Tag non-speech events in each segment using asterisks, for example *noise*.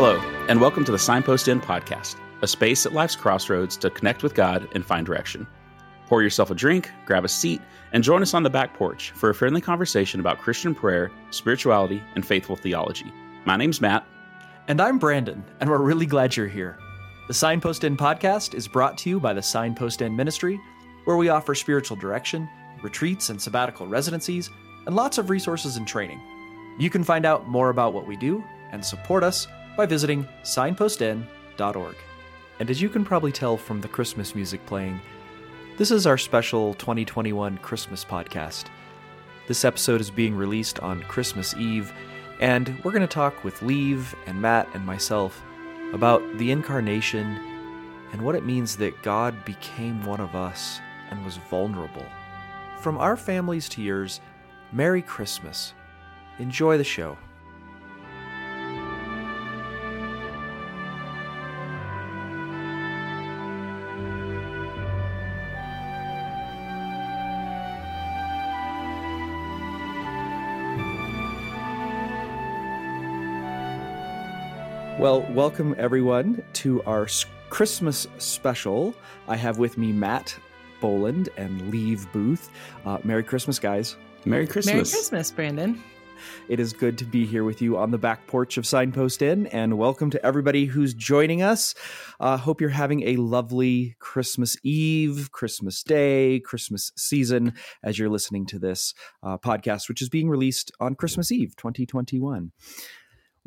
Hello, and welcome to the Signpost Inn podcast, a space at life's crossroads to connect with God and find direction. Pour yourself a drink, grab a seat, and join us on the back porch for a friendly conversation about Christian prayer, spirituality, and faithful theology. My name's Matt. And I'm Brandon, and we're really glad you're here. The Signpost Inn podcast is brought to you by the Signpost Inn Ministry, where we offer spiritual direction, retreats and sabbatical residencies, and lots of resources and training. You can find out more about what we do and support us by visiting signpostinn.org. And as you can probably tell from the Christmas music playing, this is our special 2021 Christmas podcast. This episode is being released on Christmas Eve, and we're going to talk with Liv and Matt and myself about the incarnation and what it means that God became one of us and was vulnerable. From our families to yours, Merry Christmas. Enjoy the show. Well, welcome everyone to our Christmas special. I have with me Matt Boland and Liv Booth. Uh, Merry Christmas, guys. Merry Christmas. Merry Christmas, Brandon. It is good to be here with you on the back porch of Signpost Inn, and welcome to everybody who's joining us. Uh, hope you're having a lovely Christmas Eve, Christmas Day, Christmas season as you're listening to this uh, podcast, which is being released on Christmas Eve 2021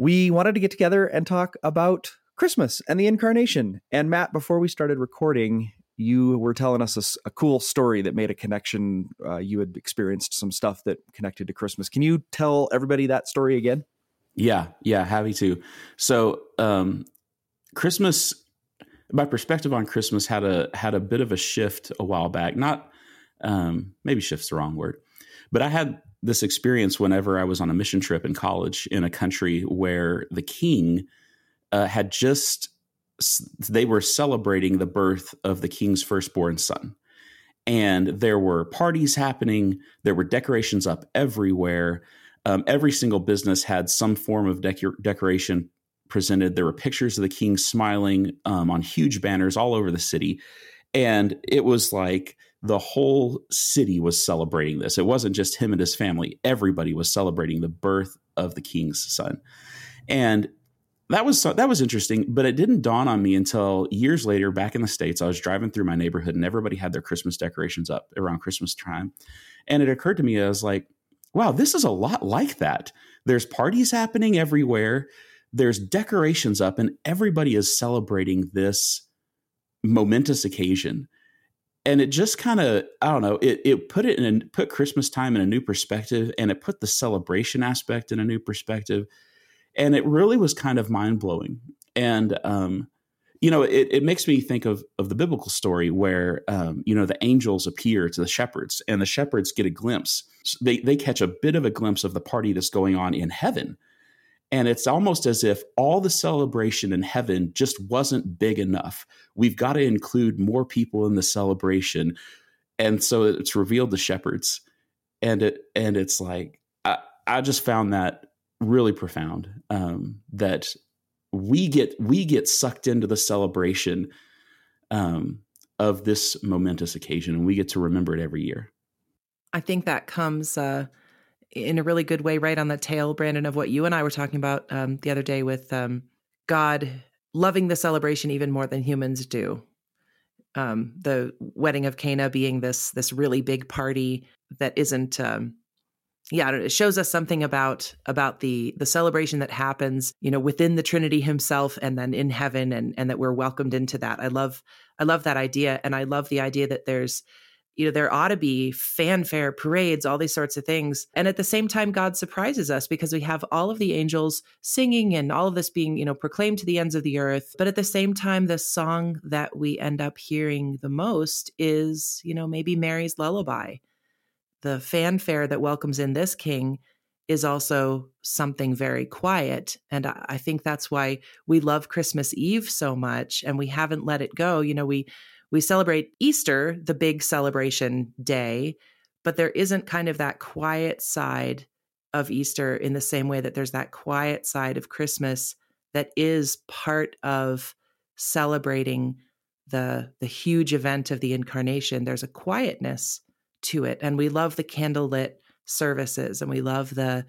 we wanted to get together and talk about Christmas and the incarnation. And Matt, before we started recording, you were telling us a, a cool story that made a connection. Uh, you had experienced some stuff that connected to Christmas. Can you tell everybody that story again? Yeah, yeah, happy to. So, um, Christmas, my perspective on Christmas had a had a bit of a shift a while back. Not um, maybe shift's the wrong word, but I had this experience whenever I was on a mission trip in college in a country where the king uh, had just they were celebrating the birth of the king's firstborn son. And there were parties happening there were decorations up everywhere. Um, every single business had some form of decor- decoration presented. There were pictures of the king smiling um, on huge banners all over the city. And it was like the whole city was celebrating this. It wasn't just him and his family. Everybody was celebrating the birth of the king's son. And that was that was interesting, but it didn't dawn on me until years later back in the states. I was driving through my neighborhood and everybody had their Christmas decorations up around Christmas time. And it occurred to me I was like, wow, this is a lot like that. There's parties happening everywhere. There's decorations up and everybody is celebrating this momentous occasion and it just kind of i don't know it, it put it in put christmas time in a new perspective and it put the celebration aspect in a new perspective and it really was kind of mind-blowing and um, you know it, it makes me think of of the biblical story where um, you know the angels appear to the shepherds and the shepherds get a glimpse they they catch a bit of a glimpse of the party that's going on in heaven and it's almost as if all the celebration in heaven just wasn't big enough. We've got to include more people in the celebration. And so it's revealed the shepherds. And it and it's like I, I just found that really profound. Um, that we get we get sucked into the celebration um, of this momentous occasion and we get to remember it every year. I think that comes uh, in a really good way right on the tail, Brandon, of what you and I were talking about um, the other day with um, God loving the celebration even more than humans do. Um, the wedding of Cana being this this really big party that isn't um, yeah it shows us something about about the the celebration that happens you know within the trinity himself and then in heaven and and that we're welcomed into that i love i love that idea and i love the idea that there's you know there ought to be fanfare parades all these sorts of things and at the same time god surprises us because we have all of the angels singing and all of this being you know proclaimed to the ends of the earth but at the same time the song that we end up hearing the most is you know maybe mary's lullaby the fanfare that welcomes in this king is also something very quiet. And I think that's why we love Christmas Eve so much and we haven't let it go. You know, we we celebrate Easter, the big celebration day, but there isn't kind of that quiet side of Easter in the same way that there's that quiet side of Christmas that is part of celebrating the the huge event of the incarnation. There's a quietness to it and we love the candlelit services and we love the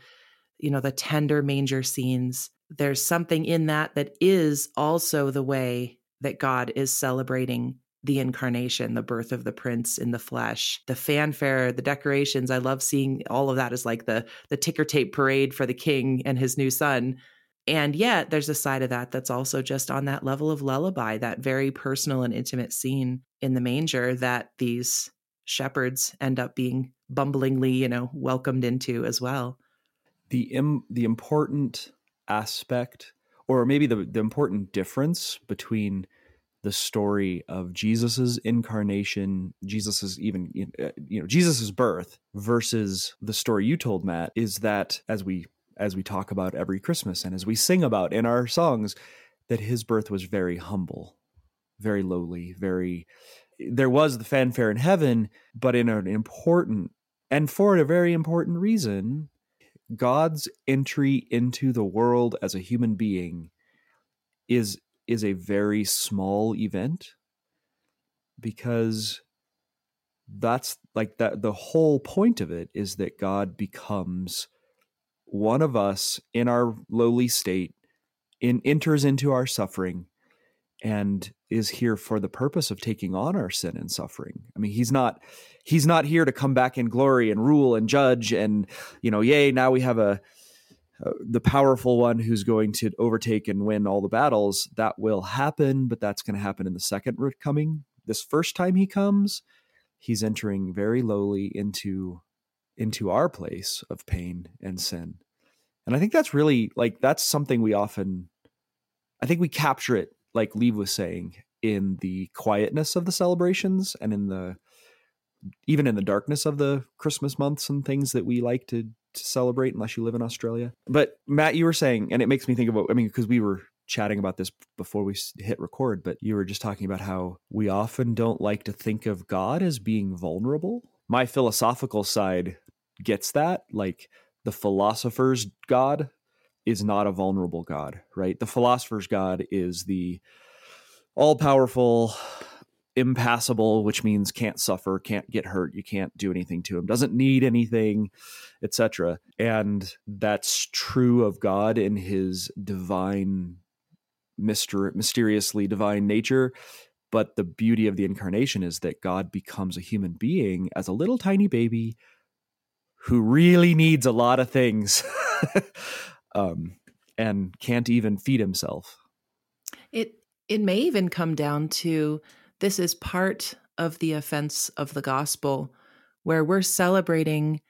you know the tender manger scenes. There's something in that that is also the way that God is celebrating the incarnation, the birth of the prince in the flesh, the fanfare, the decorations. I love seeing all of that as like the the ticker tape parade for the king and his new son. And yet there's a side of that that's also just on that level of lullaby, that very personal and intimate scene in the manger that these shepherds end up being bumblingly, you know, welcomed into as well. The Im- the important aspect or maybe the, the important difference between the story of Jesus's incarnation, Jesus's even uh, you know Jesus's birth versus the story you told Matt is that as we as we talk about every Christmas and as we sing about in our songs that his birth was very humble, very lowly, very there was the fanfare in heaven, but in an important and for a very important reason, God's entry into the world as a human being is is a very small event because that's like that the whole point of it is that God becomes one of us in our lowly state in enters into our suffering and is here for the purpose of taking on our sin and suffering. I mean, he's not he's not here to come back in glory and rule and judge and you know, yay, now we have a the powerful one who's going to overtake and win all the battles. That will happen, but that's going to happen in the second coming. This first time he comes, he's entering very lowly into into our place of pain and sin. And I think that's really like that's something we often I think we capture it like Lee was saying in the quietness of the celebrations and in the even in the darkness of the Christmas months and things that we like to, to celebrate, unless you live in Australia. But Matt, you were saying, and it makes me think about, I mean, because we were chatting about this before we hit record, but you were just talking about how we often don't like to think of God as being vulnerable. My philosophical side gets that. Like the philosopher's God is not a vulnerable God, right? The philosopher's God is the all powerful, impassible, which means can't suffer, can't get hurt, you can't do anything to him, doesn't need anything, etc. And that's true of God in his divine myster- mysteriously divine nature. But the beauty of the incarnation is that God becomes a human being as a little tiny baby who really needs a lot of things *laughs* um, and can't even feed himself. It it may even come down to this is part of the offense of the gospel, where we're celebrating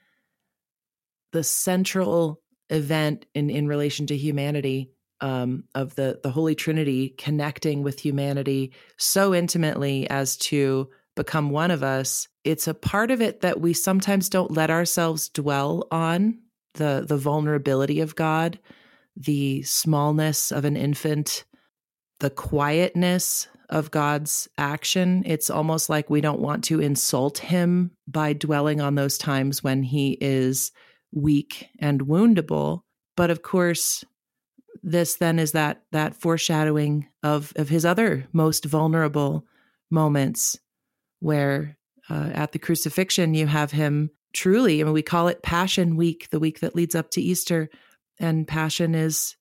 the central event in, in relation to humanity um, of the, the Holy Trinity connecting with humanity so intimately as to become one of us. It's a part of it that we sometimes don't let ourselves dwell on the, the vulnerability of God, the smallness of an infant, the quietness of God's action. It's almost like we don't want to insult him by dwelling on those times when he is weak and woundable. But of course, this then is that that foreshadowing of of his other most vulnerable moments where uh, at the crucifixion you have him truly I mean we call it passion week the week that leads up to Easter and passion is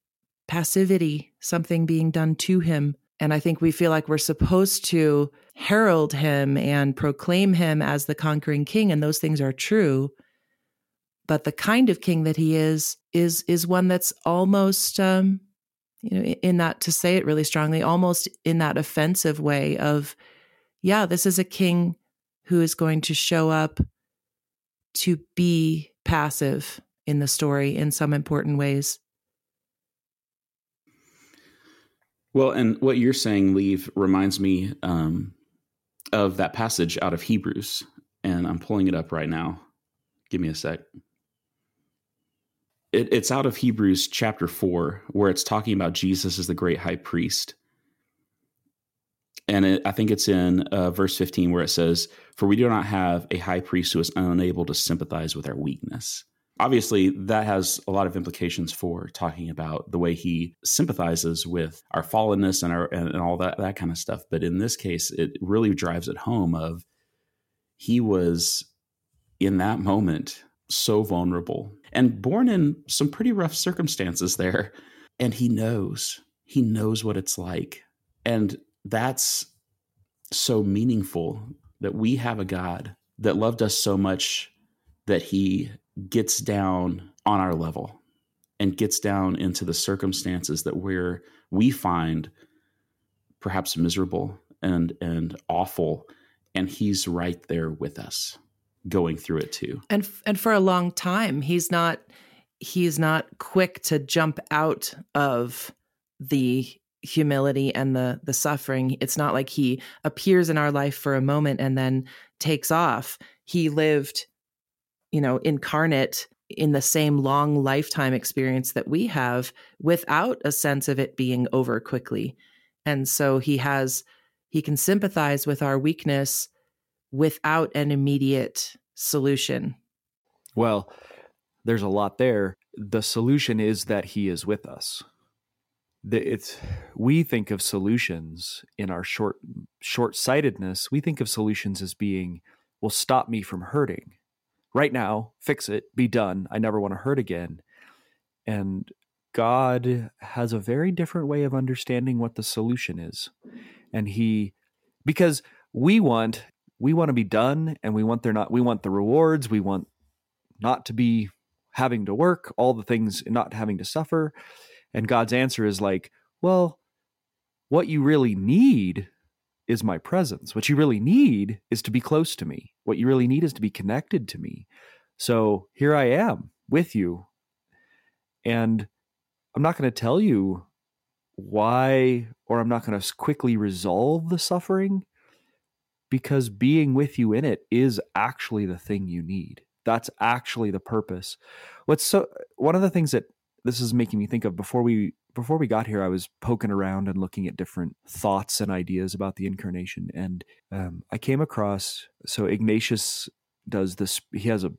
passivity something being done to him and I think we feel like we're supposed to herald him and proclaim him as the conquering king, and those things are true. But the kind of king that he is is is one that's almost, um, you know, in that to say it really strongly, almost in that offensive way of, yeah, this is a king who is going to show up to be passive in the story in some important ways. Well, and what you're saying, Liv, reminds me um, of that passage out of Hebrews, and I'm pulling it up right now. Give me a sec. It, it's out of Hebrews chapter 4, where it's talking about Jesus as the great high priest. And it, I think it's in uh, verse 15 where it says, For we do not have a high priest who is unable to sympathize with our weakness. Obviously that has a lot of implications for talking about the way he sympathizes with our fallenness and our and, and all that that kind of stuff. But in this case it really drives it home of he was in that moment so vulnerable and born in some pretty rough circumstances there. And he knows he knows what it's like. And that's so meaningful that we have a god that loved us so much that he gets down on our level and gets down into the circumstances that we're we find perhaps miserable and and awful and he's right there with us going through it too. And and for a long time he's not he's not quick to jump out of the humility and the the suffering. It's not like he appears in our life for a moment and then takes off. He lived you know, incarnate in the same long lifetime experience that we have without a sense of it being over quickly. And so he has, he can sympathize with our weakness without an immediate solution. Well, there's a lot there. The solution is that he is with us. It's we think of solutions in our short short sightedness. We think of solutions as being, will stop me from hurting right now, fix it, be done. I never want to hurt again. And God has a very different way of understanding what the solution is. And he because we want we want to be done and we want there not we want the rewards, we want not to be having to work, all the things not having to suffer. And God's answer is like, well, what you really need is my presence. What you really need is to be close to me. What you really need is to be connected to me. So here I am with you. And I'm not going to tell you why, or I'm not going to quickly resolve the suffering because being with you in it is actually the thing you need. That's actually the purpose. What's so, one of the things that this is making me think of before we before we got here, I was poking around and looking at different thoughts and ideas about the incarnation, and um, I came across so Ignatius does this. He has a,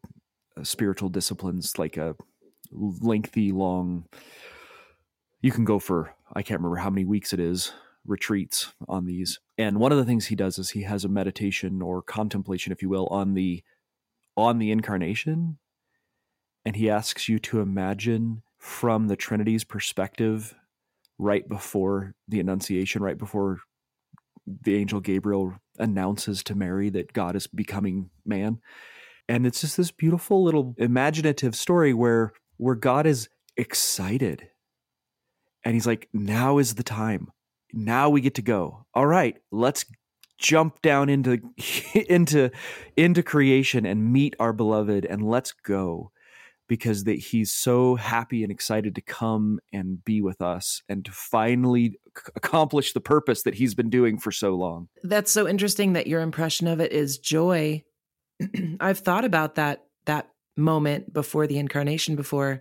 a spiritual disciplines like a lengthy, long. You can go for I can't remember how many weeks it is retreats on these, and one of the things he does is he has a meditation or contemplation, if you will, on the on the incarnation, and he asks you to imagine from the Trinity's perspective right before the Annunciation, right before the angel Gabriel announces to Mary that God is becoming man. And it's just this beautiful little imaginative story where where God is excited. And he's like, now is the time. Now we get to go. All right, let's jump down into *laughs* into into creation and meet our beloved and let's go because that he's so happy and excited to come and be with us and to finally accomplish the purpose that he's been doing for so long. That's so interesting that your impression of it is joy. *clears throat* I've thought about that that moment before the incarnation before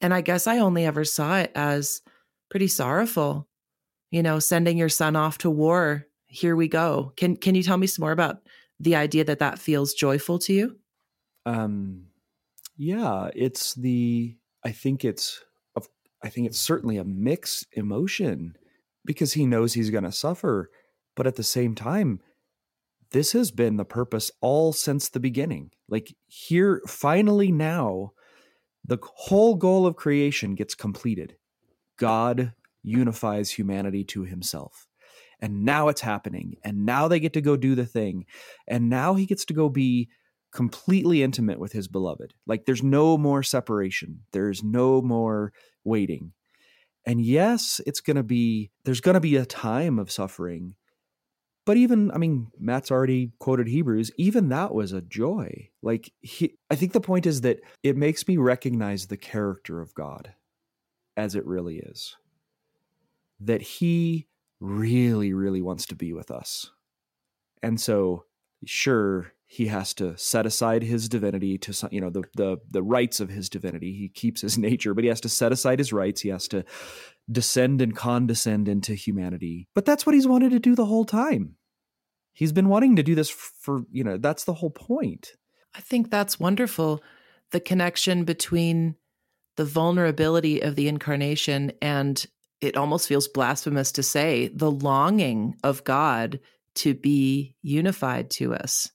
and I guess I only ever saw it as pretty sorrowful. You know, sending your son off to war. Here we go. Can can you tell me some more about the idea that that feels joyful to you? Um yeah, it's the I think it's I think it's certainly a mixed emotion because he knows he's going to suffer, but at the same time this has been the purpose all since the beginning. Like here finally now the whole goal of creation gets completed. God unifies humanity to himself. And now it's happening. And now they get to go do the thing. And now he gets to go be completely intimate with his beloved. Like there's no more separation, there's no more waiting. And yes, it's going to be, there's going to be a time of suffering. But even, I mean, Matt's already quoted Hebrews, even that was a joy. Like, he, I think the point is that it makes me recognize the character of God as it really is. That he really, really wants to be with us. And so, sure, he has to set aside his divinity to you know the the the rights of his divinity. He keeps his *laughs* nature but he has to set aside his rights. He has to descend and condescend into humanity. But that's what he's wanted to do the whole time. He's been wanting to do this for you know that's the whole point. I think that's wonderful the connection between the vulnerability of the incarnation and it almost feels blasphemous to say the longing of God to be unified to us.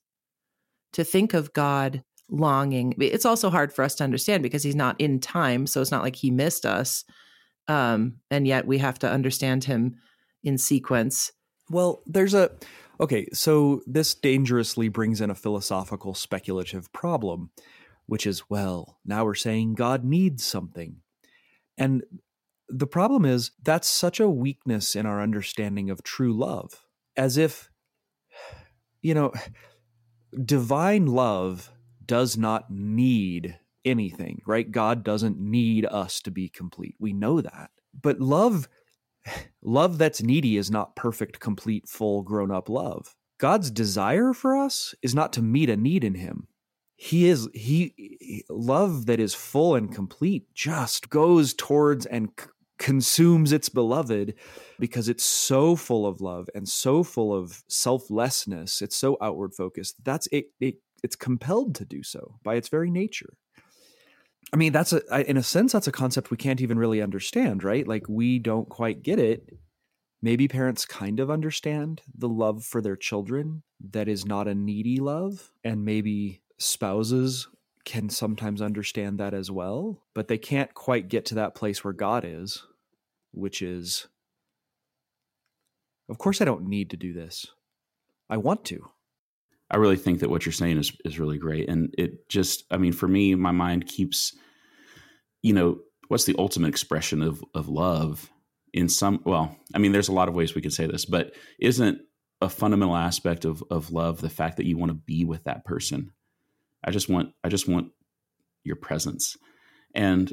To think of God longing. It's also hard for us to understand because he's not in time, so it's not like he missed us. Um, and yet we have to understand him in sequence. Well, there's a okay, so this dangerously brings in a philosophical speculative problem, which is well, now we're saying God needs something. And the problem is that's such a weakness in our understanding of true love, as if, you know, divine love does not need anything, right? God doesn't need us to be complete. We know that. But love *sighs* love that's needy is not perfect, complete, full grown up love. God's desire for us is not to meet a need in him. He is he love that is full and complete just goes towards and consumes its beloved because it's so full of love and so full of selflessness. It's so outward focused. That's it, it it's compelled to do so by its very nature. I mean, that's a in a sense that's a concept we can't even really understand, right? Like we don't quite get it. Maybe parents kind of understand the love for their children that is not a needy love, and maybe spouses can sometimes understand that as well, but they can't quite get to that place where God is, which is of course I don't need to do this. I want to. I really think that what you're saying is is really great, and it just, I mean, for me, my mind keeps, you know, what's the ultimate expression of of love in some? Well, I mean, there's a lot of ways we could say this, but isn't a fundamental aspect of of love the fact that you want to be with that person? I just want, I just want your presence, and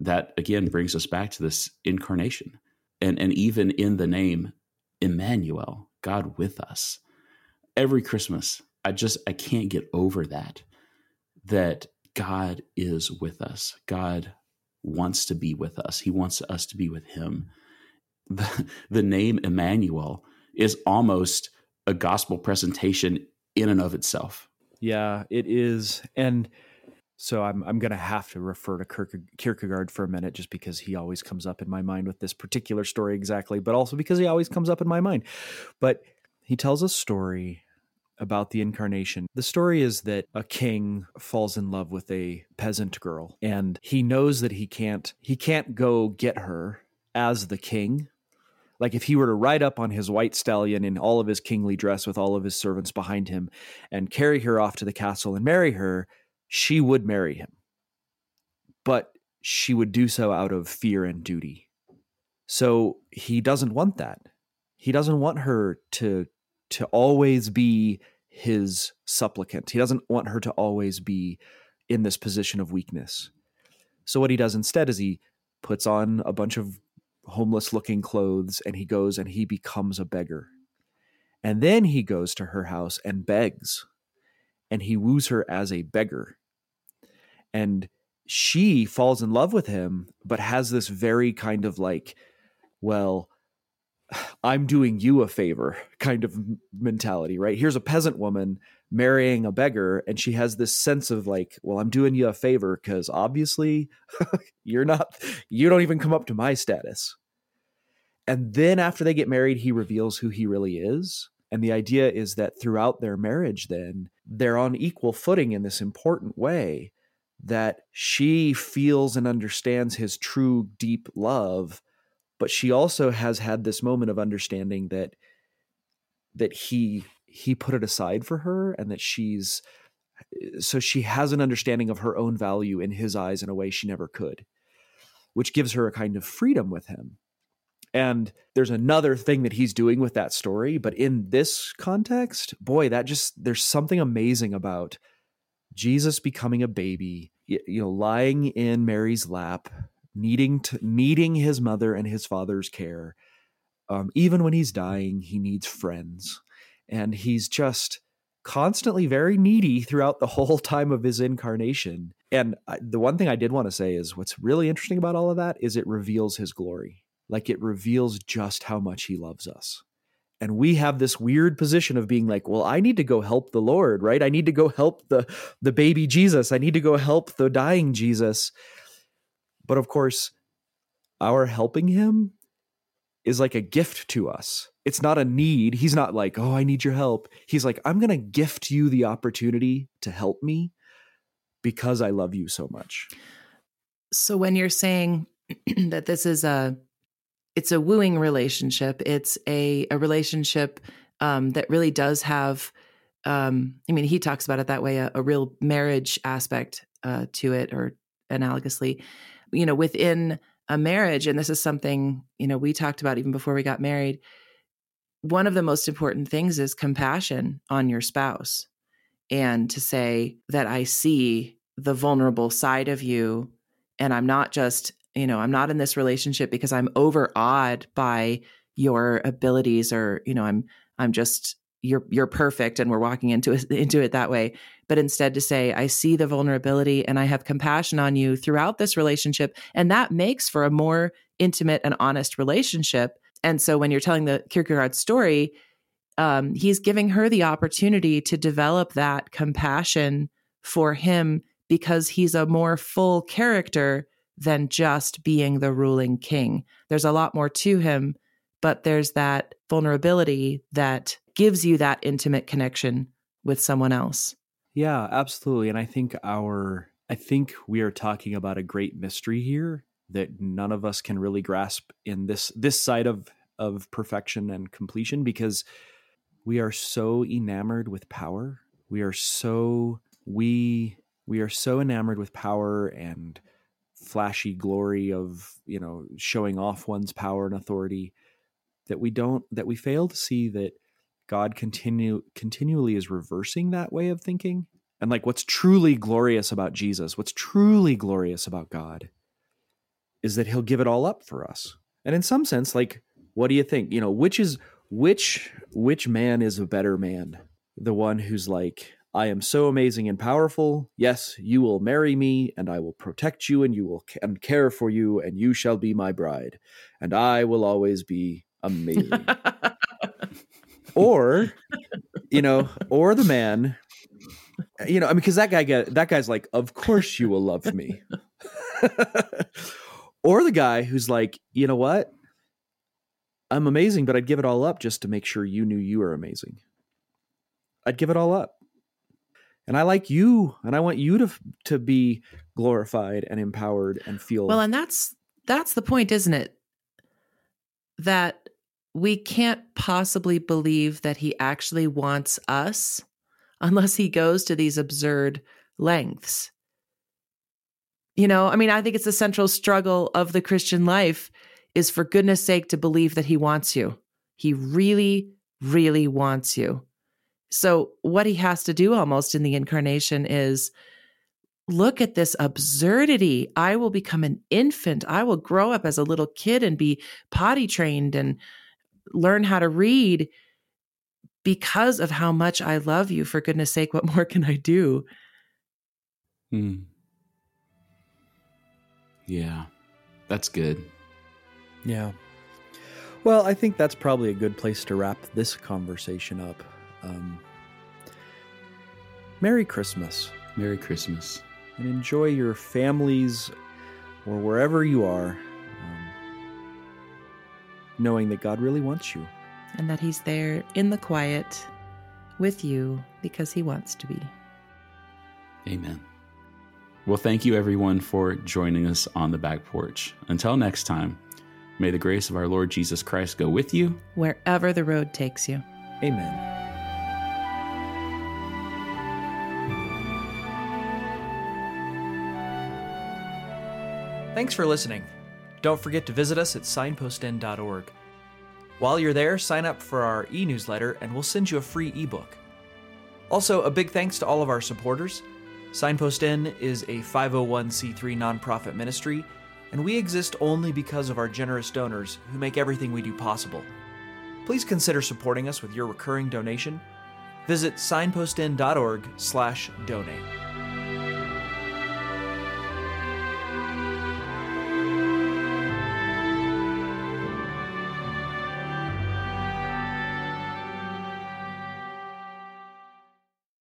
that again brings us back to this incarnation, and and even in the name Emmanuel, God with us every Christmas. I just I can't get over that that God is with us. God wants to be with us. He wants us to be with him. *laughs* The, the name Emmanuel is almost a gospel presentation in and of itself. Yeah, it is. And so I'm I'm going to have to refer to Kierkegaard for a minute just because he always comes up in my mind with this particular story exactly, but also because he always comes up in my mind. But he tells a story about the incarnation. The story is that a king falls in love with a peasant girl and he knows that he can't he can't go get her as the king. Like if he were to ride up on his white stallion in all of his kingly dress with all of his servants behind him and carry her off to the castle and marry her, she would marry him. But she would do so out of fear and duty. So he doesn't want that. He doesn't want her to to always be his supplicant. He doesn't want her to always be in this position of weakness. So what he does instead is he puts on a bunch of homeless looking clothes and he goes and he becomes a beggar. And then he goes to her house and begs and he woos her as a beggar. And she falls in love with him, but has this very kind of like, well, *sighs* I'm doing you a favor *laughs* kind of mentality, right? Here's a peasant woman marrying a beggar, and she has this sense of like, well, I'm doing you a favor because obviously *laughs* you're not, you don't even come up to my status. And then after they get married, he reveals who he really is. And the idea is that throughout their marriage, then they're on equal footing in this important way that she feels and understands his true deep love but she also has had this moment of understanding that that he he put it aside for her and that she's so she has an understanding of her own value in his eyes in a way she never could which gives her a kind of freedom with him and there's another thing that he's doing with that story but in this context boy that just there's something amazing about jesus becoming a baby you know lying in mary's lap needing to needing his mother and his father's care. Um, even when he's dying, he needs friends, and he's just constantly very needy throughout the *laughs* whole time of his incarnation. And I, the one thing I did want to say is what's really interesting about all of that is it reveals his glory. Like it reveals just how much he loves us. and we have this weird position of being like, well, I need to go help the Lord, right? I need to go help the the baby Jesus. I need to go help the dying Jesus. But of course, our helping him is like a gift to us. It's not a need. He's not like, "Oh, I need your help." He's like, "I'm going to gift you the opportunity to help me because I love you so much." So when you're saying *clears throat* that this is a it's a wooing relationship, it's a a relationship um, that really does have um, I mean, he talks about it that way, a, a real marriage aspect uh, to it, or analogously, you know, within a marriage, and this is something, you know, we talked about even before we got married. One of the most important things is compassion on your spouse and to say that I see the vulnerable side of you and I'm not just, you know, I'm not in this relationship because I'm overawed by your abilities or, you know, I'm I'm just you're you're perfect and we're walking into it, *laughs* into it that way. But instead to say i see the vulnerability and i have compassion on you throughout this relationship and that makes for a more intimate and honest relationship. And so when you're telling the kierkegaard story um, he's giving her the opportunity to develop that compassion for him because he's a more full character than just being the ruling king there's a lot more to him but there's that vulnerability that gives you that intimate connection with someone else. Yeah, absolutely. And I think our I think we are talking about a great mystery here that none of us can really grasp in this this side of of perfection and completion because we are so enamored with power. We are so we we are so enamored with power and flashy glory of, you know, showing off one's power and authority that we don't that we fail to see that God continue continually is reversing that way of thinking. And like what's truly glorious about Jesus, what's truly glorious about God is that he'll give it all up for us. And in some sense, like, what do you think? You know, which is which which man is a better man? The one who's like, I am so amazing and powerful. Yes, you will marry me, and I will protect you, and you will and care for you, and you shall be my bride, and I will always be amazing. *laughs* or you know, or the man, you know, I mean, because that guy get that guy's like, of course you will love me, *laughs* or the guy who's like, you know what, I'm amazing, but I'd give it all up just to make sure you knew you were amazing. I'd give it all up. And I like you, and I want you to to be glorified and empowered and feel well. And that's that's the point, isn't it? That we can't possibly believe that he actually wants us unless he goes to these absurd lengths. You know, I mean, I think it's the central struggle of the Christian life is for goodness sake to believe that he wants you. He really, really wants you. So, what he has to do almost in the incarnation is look at this absurdity. I will become an infant. I will grow up as a little kid and be potty trained and learn how to read because of how much I love you. For goodness sake, what *laughs* more can I do? Hmm. Yeah, that's good. Yeah. Well, I think that's probably a good place to wrap this conversation up. Um, Merry Christmas. Merry Christmas. And enjoy your families or wherever you are knowing that God really wants you. And that He's there in the quiet with you because He wants to be. Amen. Well, thank you everyone for joining us on the back porch. Until next time, may the grace of our Lord Jesus Christ go with you wherever the road takes you. Amen. Thanks for listening. Don't forget to visit us at signpostinn.org. While you're there, sign up for our e newsletter and we'll send you a free ebook. Also, a big thanks to all of our supporters. Signpost is a 501c3 nonprofit ministry, and we exist only because of our generous donors who make everything we do possible. Please consider supporting us with your recurring donation. Visit signpostinn.org/donate.